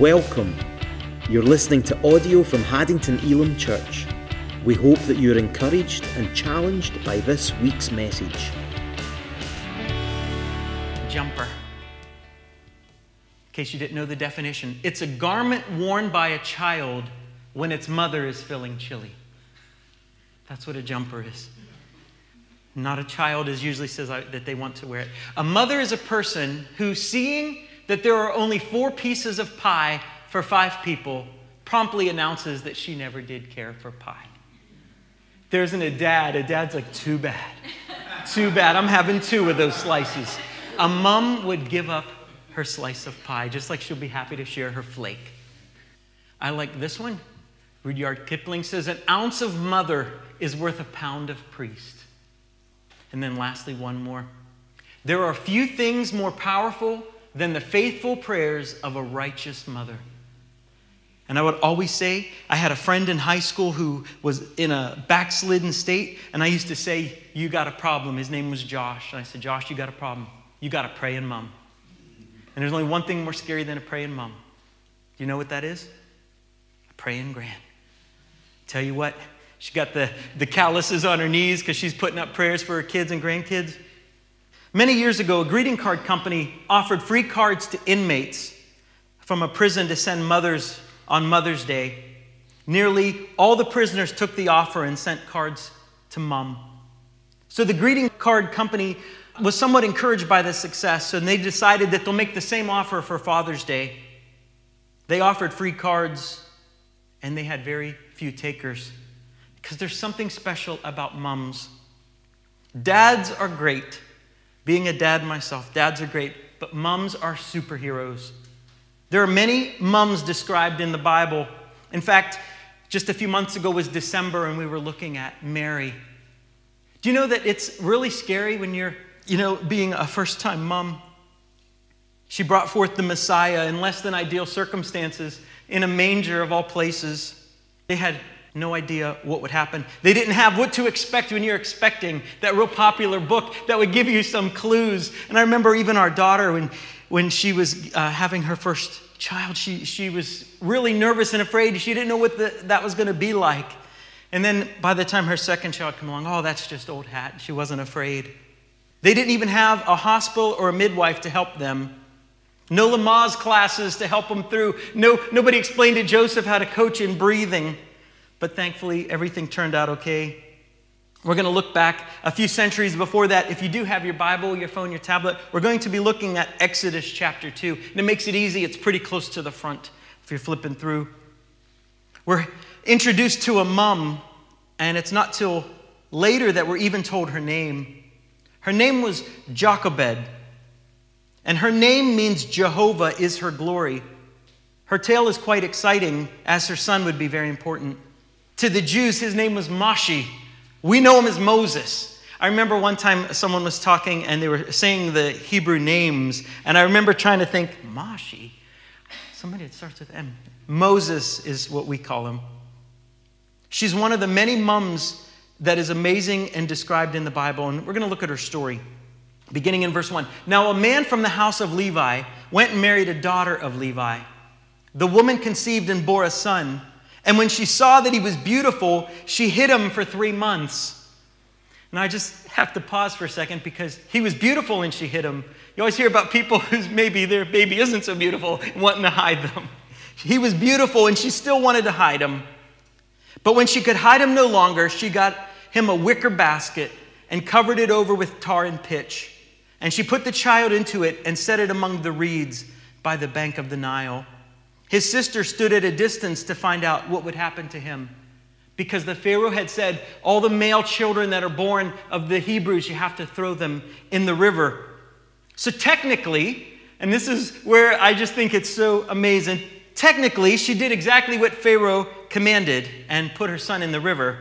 Welcome. You're listening to audio from Haddington Elim Church. We hope that you're encouraged and challenged by this week's message. Jumper. In case you didn't know the definition, it's a garment worn by a child when its mother is feeling chilly. That's what a jumper is. Not a child, as usually says that they want to wear it. A mother is a person who, seeing that there are only four pieces of pie for five people, promptly announces that she never did care for pie. There isn't a dad. A dad's like, too bad. Too bad. I'm having two of those slices. A mom would give up her slice of pie, just like she'll be happy to share her flake. I like this one. Rudyard Kipling says, An ounce of mother is worth a pound of priest. And then, lastly, one more. There are few things more powerful than the faithful prayers of a righteous mother. And I would always say, I had a friend in high school who was in a backslidden state, and I used to say, You got a problem. His name was Josh. And I said, Josh, you got a problem. You got a praying mom. And there's only one thing more scary than a praying mom. Do you know what that is? A praying grand. Tell you what, she got the, the calluses on her knees because she's putting up prayers for her kids and grandkids. Many years ago, a greeting card company offered free cards to inmates from a prison to send mothers on Mother's Day. Nearly all the prisoners took the offer and sent cards to mom. So the greeting card company was somewhat encouraged by this success, and they decided that they'll make the same offer for Father's Day. They offered free cards, and they had very few takers because there's something special about mums. Dads are great. Being a dad myself, dads are great, but mums are superheroes. There are many mums described in the Bible. In fact, just a few months ago was December and we were looking at Mary. Do you know that it's really scary when you're, you know, being a first time mom? She brought forth the Messiah in less than ideal circumstances in a manger of all places. They had no idea what would happen. They didn't have what to expect when you're expecting that real popular book that would give you some clues. And I remember even our daughter, when, when she was uh, having her first child, she, she was really nervous and afraid. She didn't know what the, that was going to be like. And then by the time her second child came along, oh, that's just old hat. She wasn't afraid. They didn't even have a hospital or a midwife to help them. No Lamaze classes to help them through. No, nobody explained to Joseph how to coach in breathing but thankfully everything turned out okay. We're going to look back a few centuries before that. If you do have your Bible, your phone, your tablet, we're going to be looking at Exodus chapter 2. And it makes it easy, it's pretty close to the front if you're flipping through. We're introduced to a mom, and it's not till later that we're even told her name. Her name was Jochebed, and her name means Jehovah is her glory. Her tale is quite exciting, as her son would be very important. To the Jews, his name was Moshe. We know him as Moses. I remember one time someone was talking and they were saying the Hebrew names, and I remember trying to think, Moshe? Somebody that starts with M. Moses is what we call him. She's one of the many mums that is amazing and described in the Bible, and we're going to look at her story. Beginning in verse 1. Now, a man from the house of Levi went and married a daughter of Levi. The woman conceived and bore a son. And when she saw that he was beautiful, she hid him for three months. And I just have to pause for a second because he was beautiful and she hid him. You always hear about people whose maybe their baby isn't so beautiful wanting to hide them. He was beautiful and she still wanted to hide him. But when she could hide him no longer, she got him a wicker basket and covered it over with tar and pitch. And she put the child into it and set it among the reeds by the bank of the Nile. His sister stood at a distance to find out what would happen to him. Because the Pharaoh had said, All the male children that are born of the Hebrews, you have to throw them in the river. So, technically, and this is where I just think it's so amazing, technically, she did exactly what Pharaoh commanded and put her son in the river.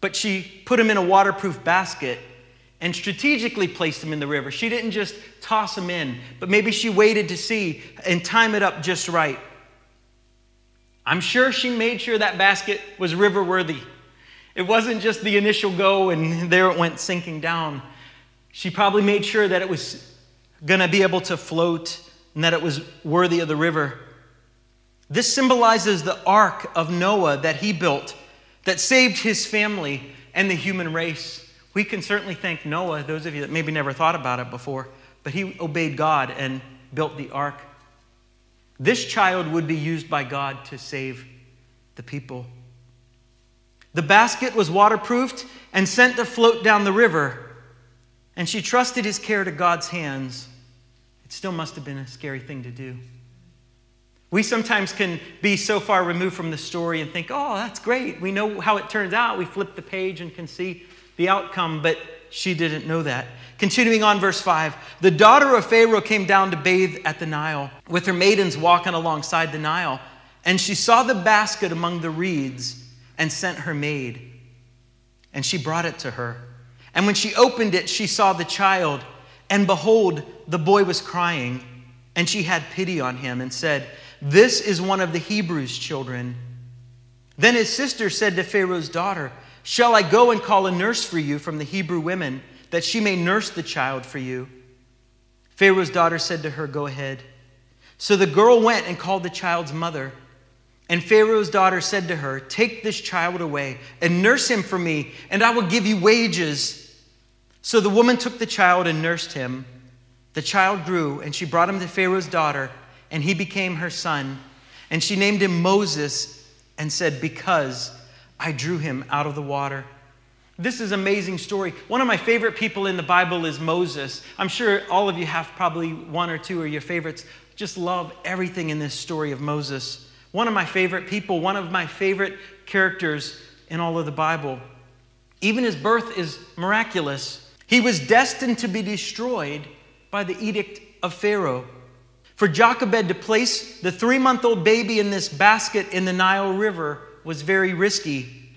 But she put him in a waterproof basket and strategically placed them in the river. She didn't just toss them in, but maybe she waited to see and time it up just right. I'm sure she made sure that basket was river worthy. It wasn't just the initial go and there it went sinking down. She probably made sure that it was going to be able to float and that it was worthy of the river. This symbolizes the ark of Noah that he built that saved his family and the human race. We can certainly thank Noah, those of you that maybe never thought about it before, but he obeyed God and built the ark. This child would be used by God to save the people. The basket was waterproofed and sent to float down the river, and she trusted his care to God's hands. It still must have been a scary thing to do. We sometimes can be so far removed from the story and think, oh, that's great. We know how it turns out. We flip the page and can see the outcome, but she didn't know that. Continuing on, verse 5 The daughter of Pharaoh came down to bathe at the Nile, with her maidens walking alongside the Nile. And she saw the basket among the reeds and sent her maid. And she brought it to her. And when she opened it, she saw the child. And behold, the boy was crying. And she had pity on him and said, this is one of the Hebrews' children. Then his sister said to Pharaoh's daughter, Shall I go and call a nurse for you from the Hebrew women, that she may nurse the child for you? Pharaoh's daughter said to her, Go ahead. So the girl went and called the child's mother. And Pharaoh's daughter said to her, Take this child away and nurse him for me, and I will give you wages. So the woman took the child and nursed him. The child grew, and she brought him to Pharaoh's daughter and he became her son. And she named him Moses and said, Because I drew him out of the water. This is amazing story. One of my favorite people in the Bible is Moses. I'm sure all of you have probably one or two of your favorites. Just love everything in this story of Moses. One of my favorite people, one of my favorite characters in all of the Bible. Even his birth is miraculous. He was destined to be destroyed by the edict of Pharaoh. For Jochebed to place the three month old baby in this basket in the Nile River was very risky.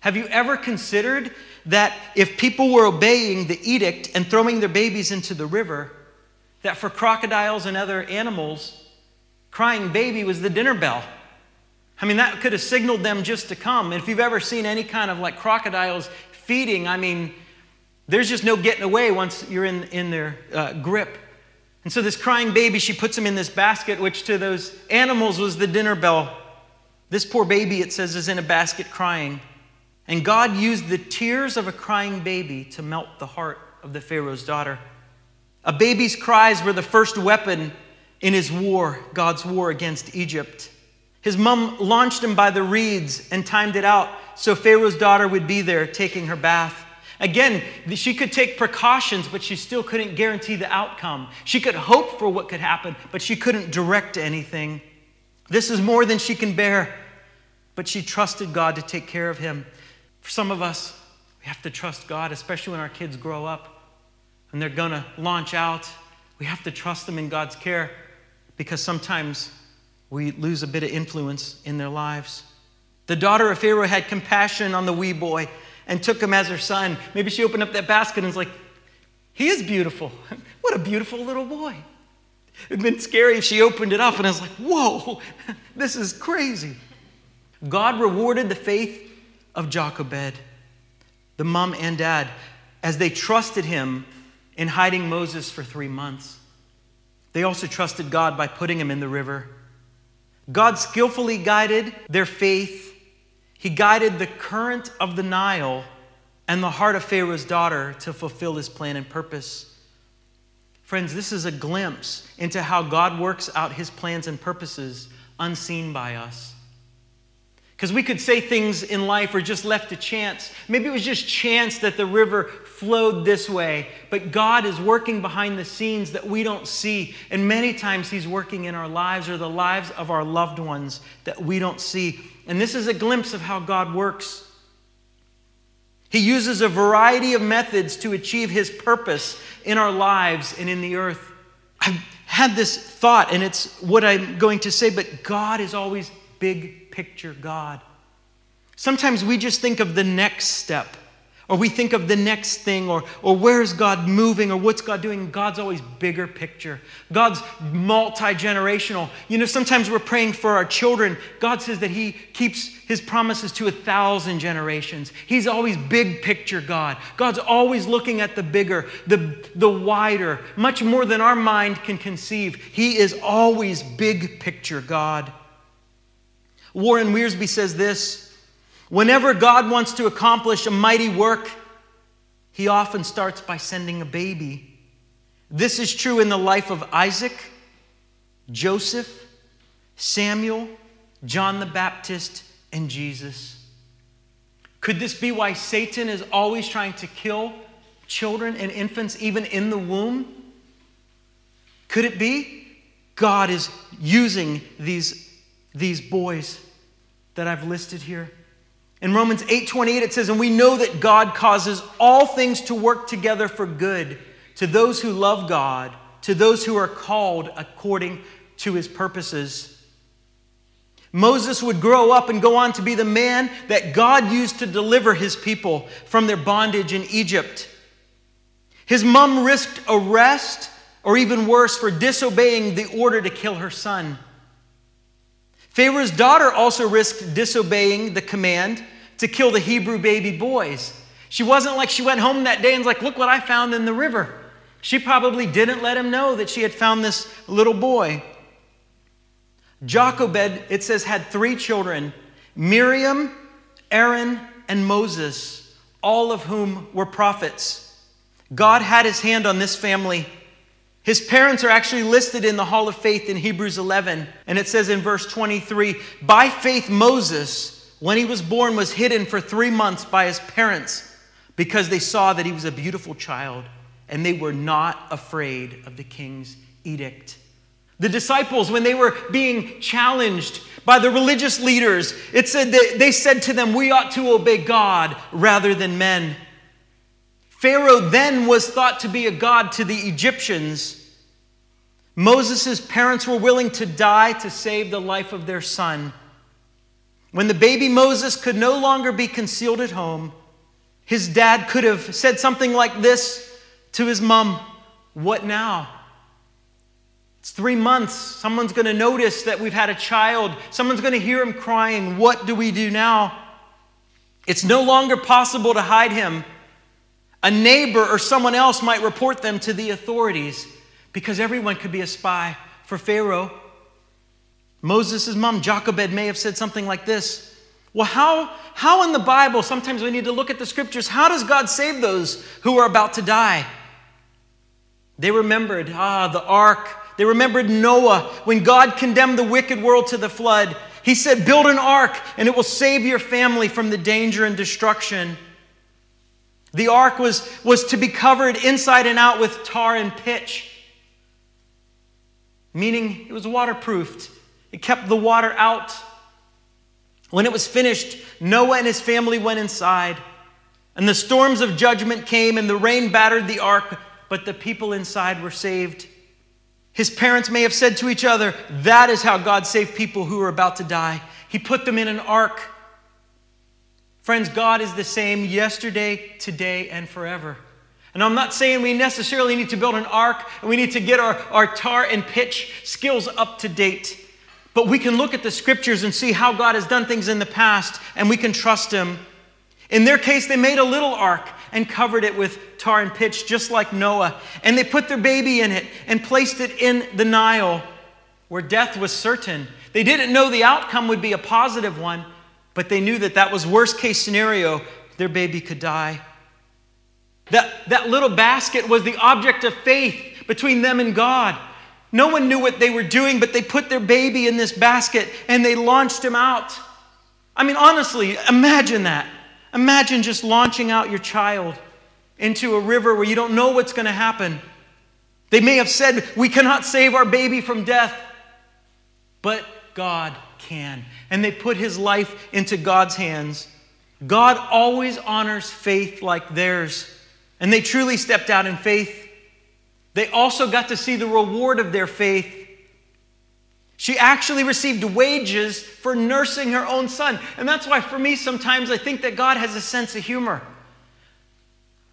Have you ever considered that if people were obeying the edict and throwing their babies into the river, that for crocodiles and other animals, crying baby was the dinner bell? I mean, that could have signaled them just to come. And if you've ever seen any kind of like crocodiles feeding, I mean, there's just no getting away once you're in, in their uh, grip. And so, this crying baby, she puts him in this basket, which to those animals was the dinner bell. This poor baby, it says, is in a basket crying. And God used the tears of a crying baby to melt the heart of the Pharaoh's daughter. A baby's cries were the first weapon in his war, God's war against Egypt. His mom launched him by the reeds and timed it out so Pharaoh's daughter would be there taking her bath. Again, she could take precautions, but she still couldn't guarantee the outcome. She could hope for what could happen, but she couldn't direct anything. This is more than she can bear, but she trusted God to take care of him. For some of us, we have to trust God, especially when our kids grow up and they're going to launch out. We have to trust them in God's care because sometimes we lose a bit of influence in their lives. The daughter of Pharaoh had compassion on the wee boy and took him as her son. Maybe she opened up that basket and was like, he is beautiful. What a beautiful little boy. It'd been scary if she opened it up and I was like, whoa, this is crazy. God rewarded the faith of Jochebed, the mom and dad, as they trusted him in hiding Moses for three months. They also trusted God by putting him in the river. God skillfully guided their faith he guided the current of the Nile and the heart of Pharaoh's daughter to fulfill his plan and purpose. Friends, this is a glimpse into how God works out his plans and purposes unseen by us. Because we could say things in life are just left to chance. Maybe it was just chance that the river flowed this way, but God is working behind the scenes that we don't see. And many times He's working in our lives or the lives of our loved ones that we don't see. And this is a glimpse of how God works. He uses a variety of methods to achieve His purpose in our lives and in the earth. I've had this thought, and it's what I'm going to say, but God is always big picture God. Sometimes we just think of the next step or we think of the next thing, or, or where is God moving, or what's God doing. God's always bigger picture. God's multi generational. You know, sometimes we're praying for our children. God says that He keeps His promises to a thousand generations. He's always big picture God. God's always looking at the bigger, the, the wider, much more than our mind can conceive. He is always big picture God. Warren Wiersbe says this. Whenever God wants to accomplish a mighty work, he often starts by sending a baby. This is true in the life of Isaac, Joseph, Samuel, John the Baptist, and Jesus. Could this be why Satan is always trying to kill children and infants, even in the womb? Could it be God is using these, these boys that I've listed here? In Romans 8:28 it says, "And we know that God causes all things to work together for good to those who love God, to those who are called according to his purposes." Moses would grow up and go on to be the man that God used to deliver his people from their bondage in Egypt. His mom risked arrest or even worse for disobeying the order to kill her son. Pharaoh's daughter also risked disobeying the command to kill the Hebrew baby boys. She wasn't like she went home that day and was like, Look what I found in the river. She probably didn't let him know that she had found this little boy. Jochebed, it says, had three children Miriam, Aaron, and Moses, all of whom were prophets. God had his hand on this family. His parents are actually listed in the Hall of Faith in Hebrews 11. And it says in verse 23 By faith, Moses when he was born, was hidden for three months by his parents because they saw that he was a beautiful child and they were not afraid of the king's edict. The disciples, when they were being challenged by the religious leaders, it said that they said to them, We ought to obey God rather than men. Pharaoh then was thought to be a god to the Egyptians. Moses' parents were willing to die to save the life of their son. When the baby Moses could no longer be concealed at home, his dad could have said something like this to his mom What now? It's three months. Someone's going to notice that we've had a child. Someone's going to hear him crying. What do we do now? It's no longer possible to hide him. A neighbor or someone else might report them to the authorities because everyone could be a spy for Pharaoh. Moses' mom, Jochebed, may have said something like this Well, how, how in the Bible, sometimes we need to look at the scriptures, how does God save those who are about to die? They remembered, ah, the ark. They remembered Noah when God condemned the wicked world to the flood. He said, Build an ark and it will save your family from the danger and destruction. The ark was, was to be covered inside and out with tar and pitch, meaning it was waterproofed. It kept the water out. When it was finished, Noah and his family went inside, and the storms of judgment came, and the rain battered the ark, but the people inside were saved. His parents may have said to each other, That is how God saved people who were about to die. He put them in an ark. Friends, God is the same yesterday, today, and forever. And I'm not saying we necessarily need to build an ark and we need to get our, our tar and pitch skills up to date. But we can look at the scriptures and see how God has done things in the past, and we can trust Him. In their case, they made a little ark and covered it with tar and pitch, just like Noah. And they put their baby in it and placed it in the Nile, where death was certain. They didn't know the outcome would be a positive one, but they knew that that was worst case scenario. Their baby could die. That, that little basket was the object of faith between them and God. No one knew what they were doing, but they put their baby in this basket and they launched him out. I mean, honestly, imagine that. Imagine just launching out your child into a river where you don't know what's going to happen. They may have said, We cannot save our baby from death, but God can. And they put his life into God's hands. God always honors faith like theirs. And they truly stepped out in faith. They also got to see the reward of their faith. She actually received wages for nursing her own son. And that's why, for me, sometimes I think that God has a sense of humor.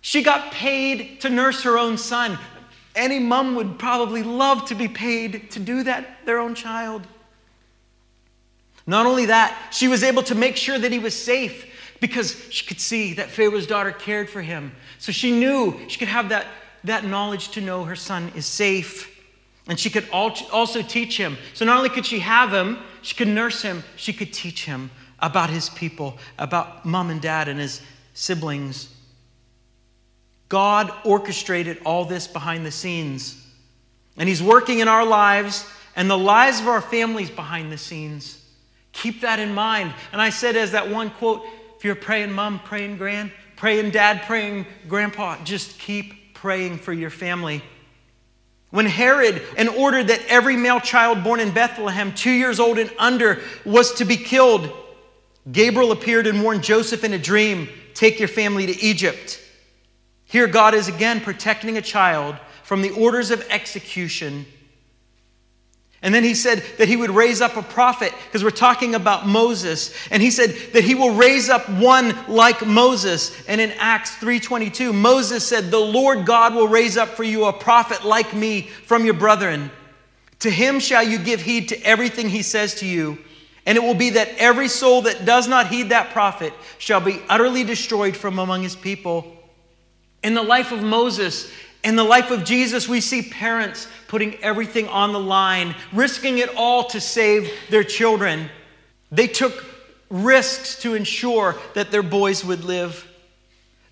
She got paid to nurse her own son. Any mom would probably love to be paid to do that, their own child. Not only that, she was able to make sure that he was safe because she could see that Pharaoh's daughter cared for him. So she knew she could have that, that knowledge to know her son is safe. And she could also teach him. So not only could she have him, she could nurse him, she could teach him about his people, about mom and dad and his siblings. God orchestrated all this behind the scenes. And He's working in our lives and the lives of our families behind the scenes. Keep that in mind. And I said, as that one quote, if you're praying mom, praying grand, praying dad, praying grandpa, just keep praying for your family. When Herod and ordered that every male child born in Bethlehem, two years old and under, was to be killed, Gabriel appeared and warned Joseph in a dream take your family to Egypt. Here, God is again protecting a child from the orders of execution. And then he said that he would raise up a prophet, because we're talking about Moses. And he said that he will raise up one like Moses. And in Acts 3:22, Moses said, "The Lord God will raise up for you a prophet like me from your brethren. To him shall you give heed to everything he says to you." And it will be that every soul that does not heed that prophet shall be utterly destroyed from among his people. In the life of Moses, in the life of Jesus, we see parents putting everything on the line, risking it all to save their children. They took risks to ensure that their boys would live.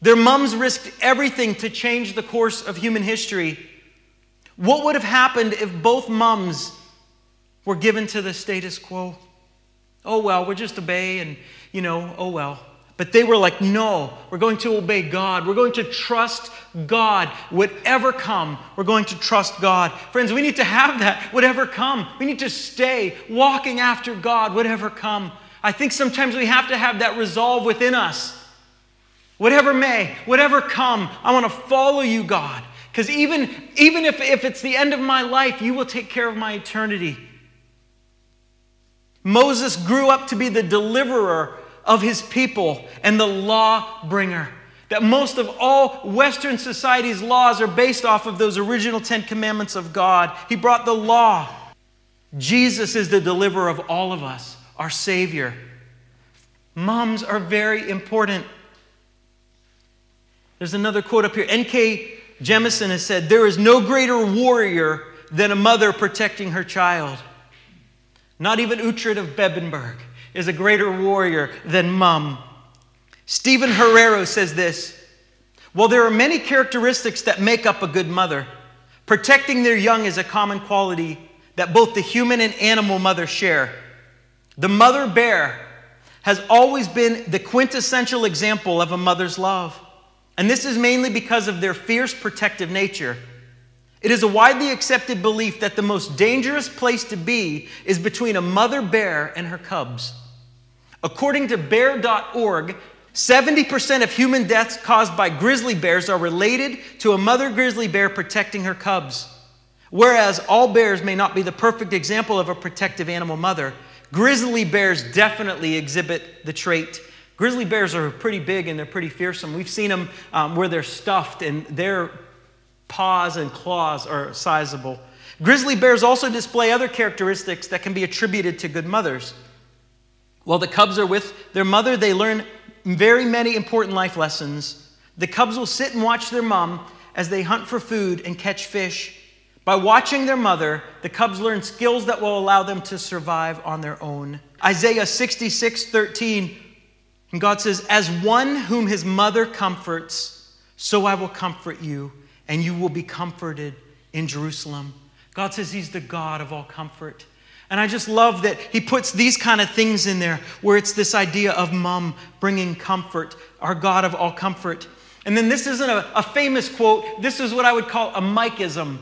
Their moms risked everything to change the course of human history. What would have happened if both moms were given to the status quo? Oh, well, we'll just obey and, you know, oh, well. But they were like, no, we're going to obey God. We're going to trust God. Whatever come, we're going to trust God. Friends, we need to have that. Whatever come, we need to stay walking after God, whatever come. I think sometimes we have to have that resolve within us. Whatever may, whatever come, I want to follow you, God. Because even, even if, if it's the end of my life, you will take care of my eternity. Moses grew up to be the deliverer of his people and the law bringer. That most of all Western society's laws are based off of those original Ten Commandments of God. He brought the law. Jesus is the deliverer of all of us, our Savior. Moms are very important. There's another quote up here. N.K. Jemisin has said, There is no greater warrior than a mother protecting her child. Not even Uhtred of Bebbanburg is a greater warrior than mum. Stephen Herrero says this Well, there are many characteristics that make up a good mother, protecting their young is a common quality that both the human and animal mother share. The mother bear has always been the quintessential example of a mother's love. And this is mainly because of their fierce protective nature. It is a widely accepted belief that the most dangerous place to be is between a mother bear and her cubs. According to bear.org, 70% of human deaths caused by grizzly bears are related to a mother grizzly bear protecting her cubs. Whereas all bears may not be the perfect example of a protective animal mother, grizzly bears definitely exhibit the trait. Grizzly bears are pretty big and they're pretty fearsome. We've seen them um, where they're stuffed and their paws and claws are sizable. Grizzly bears also display other characteristics that can be attributed to good mothers. While the cubs are with their mother, they learn very many important life lessons. The cubs will sit and watch their mom as they hunt for food and catch fish. By watching their mother, the cubs learn skills that will allow them to survive on their own. Isaiah 66 13, and God says, As one whom his mother comforts, so I will comfort you, and you will be comforted in Jerusalem. God says He's the God of all comfort. And I just love that he puts these kind of things in there where it's this idea of mom bringing comfort, our God of all comfort. And then this isn't a, a famous quote, this is what I would call a Mikeism.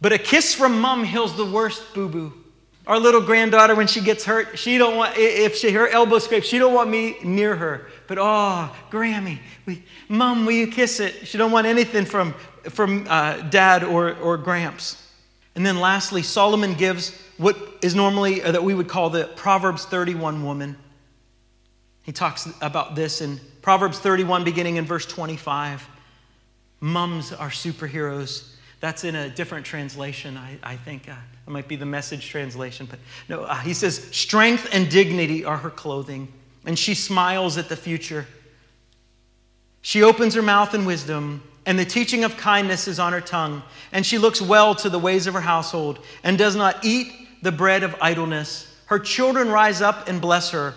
But a kiss from mom heals the worst boo boo. Our little granddaughter, when she gets hurt, she don't want, if she, her elbow scrapes, she don't want me near her. But oh, Grammy, we, mom, will you kiss it? She don't want anything from, from uh, dad or, or gramps. And then lastly, Solomon gives what is normally, uh, that we would call the Proverbs 31 woman. He talks about this in Proverbs 31, beginning in verse 25. Mums are superheroes. That's in a different translation, I, I think. Uh, it might be the message translation. But no, uh, he says, Strength and dignity are her clothing, and she smiles at the future. She opens her mouth in wisdom, and the teaching of kindness is on her tongue, and she looks well to the ways of her household, and does not eat the bread of idleness. Her children rise up and bless her.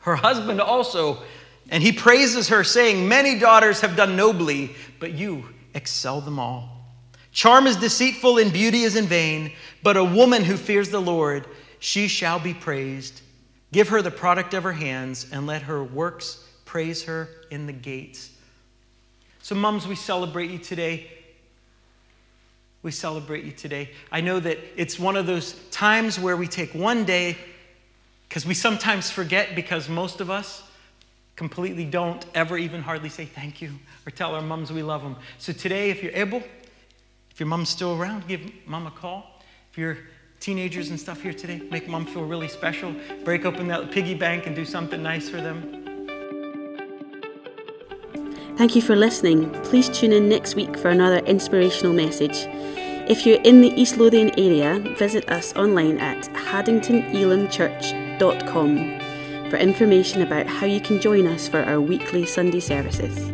Her husband also, and he praises her, saying, Many daughters have done nobly, but you excel them all. Charm is deceitful and beauty is in vain, but a woman who fears the Lord, she shall be praised. Give her the product of her hands, and let her works praise her in the gates. So, mums, we celebrate you today. We celebrate you today. I know that it's one of those times where we take one day, because we sometimes forget, because most of us completely don't ever even hardly say thank you or tell our mums we love them. So, today, if you're able, if your mom's still around, give mom a call. If you're teenagers and stuff here today, make mom feel really special. Break open that piggy bank and do something nice for them. Thank you for listening. Please tune in next week for another inspirational message. If you're in the East Lothian area, visit us online at haddingtonelimchurch.com for information about how you can join us for our weekly Sunday services.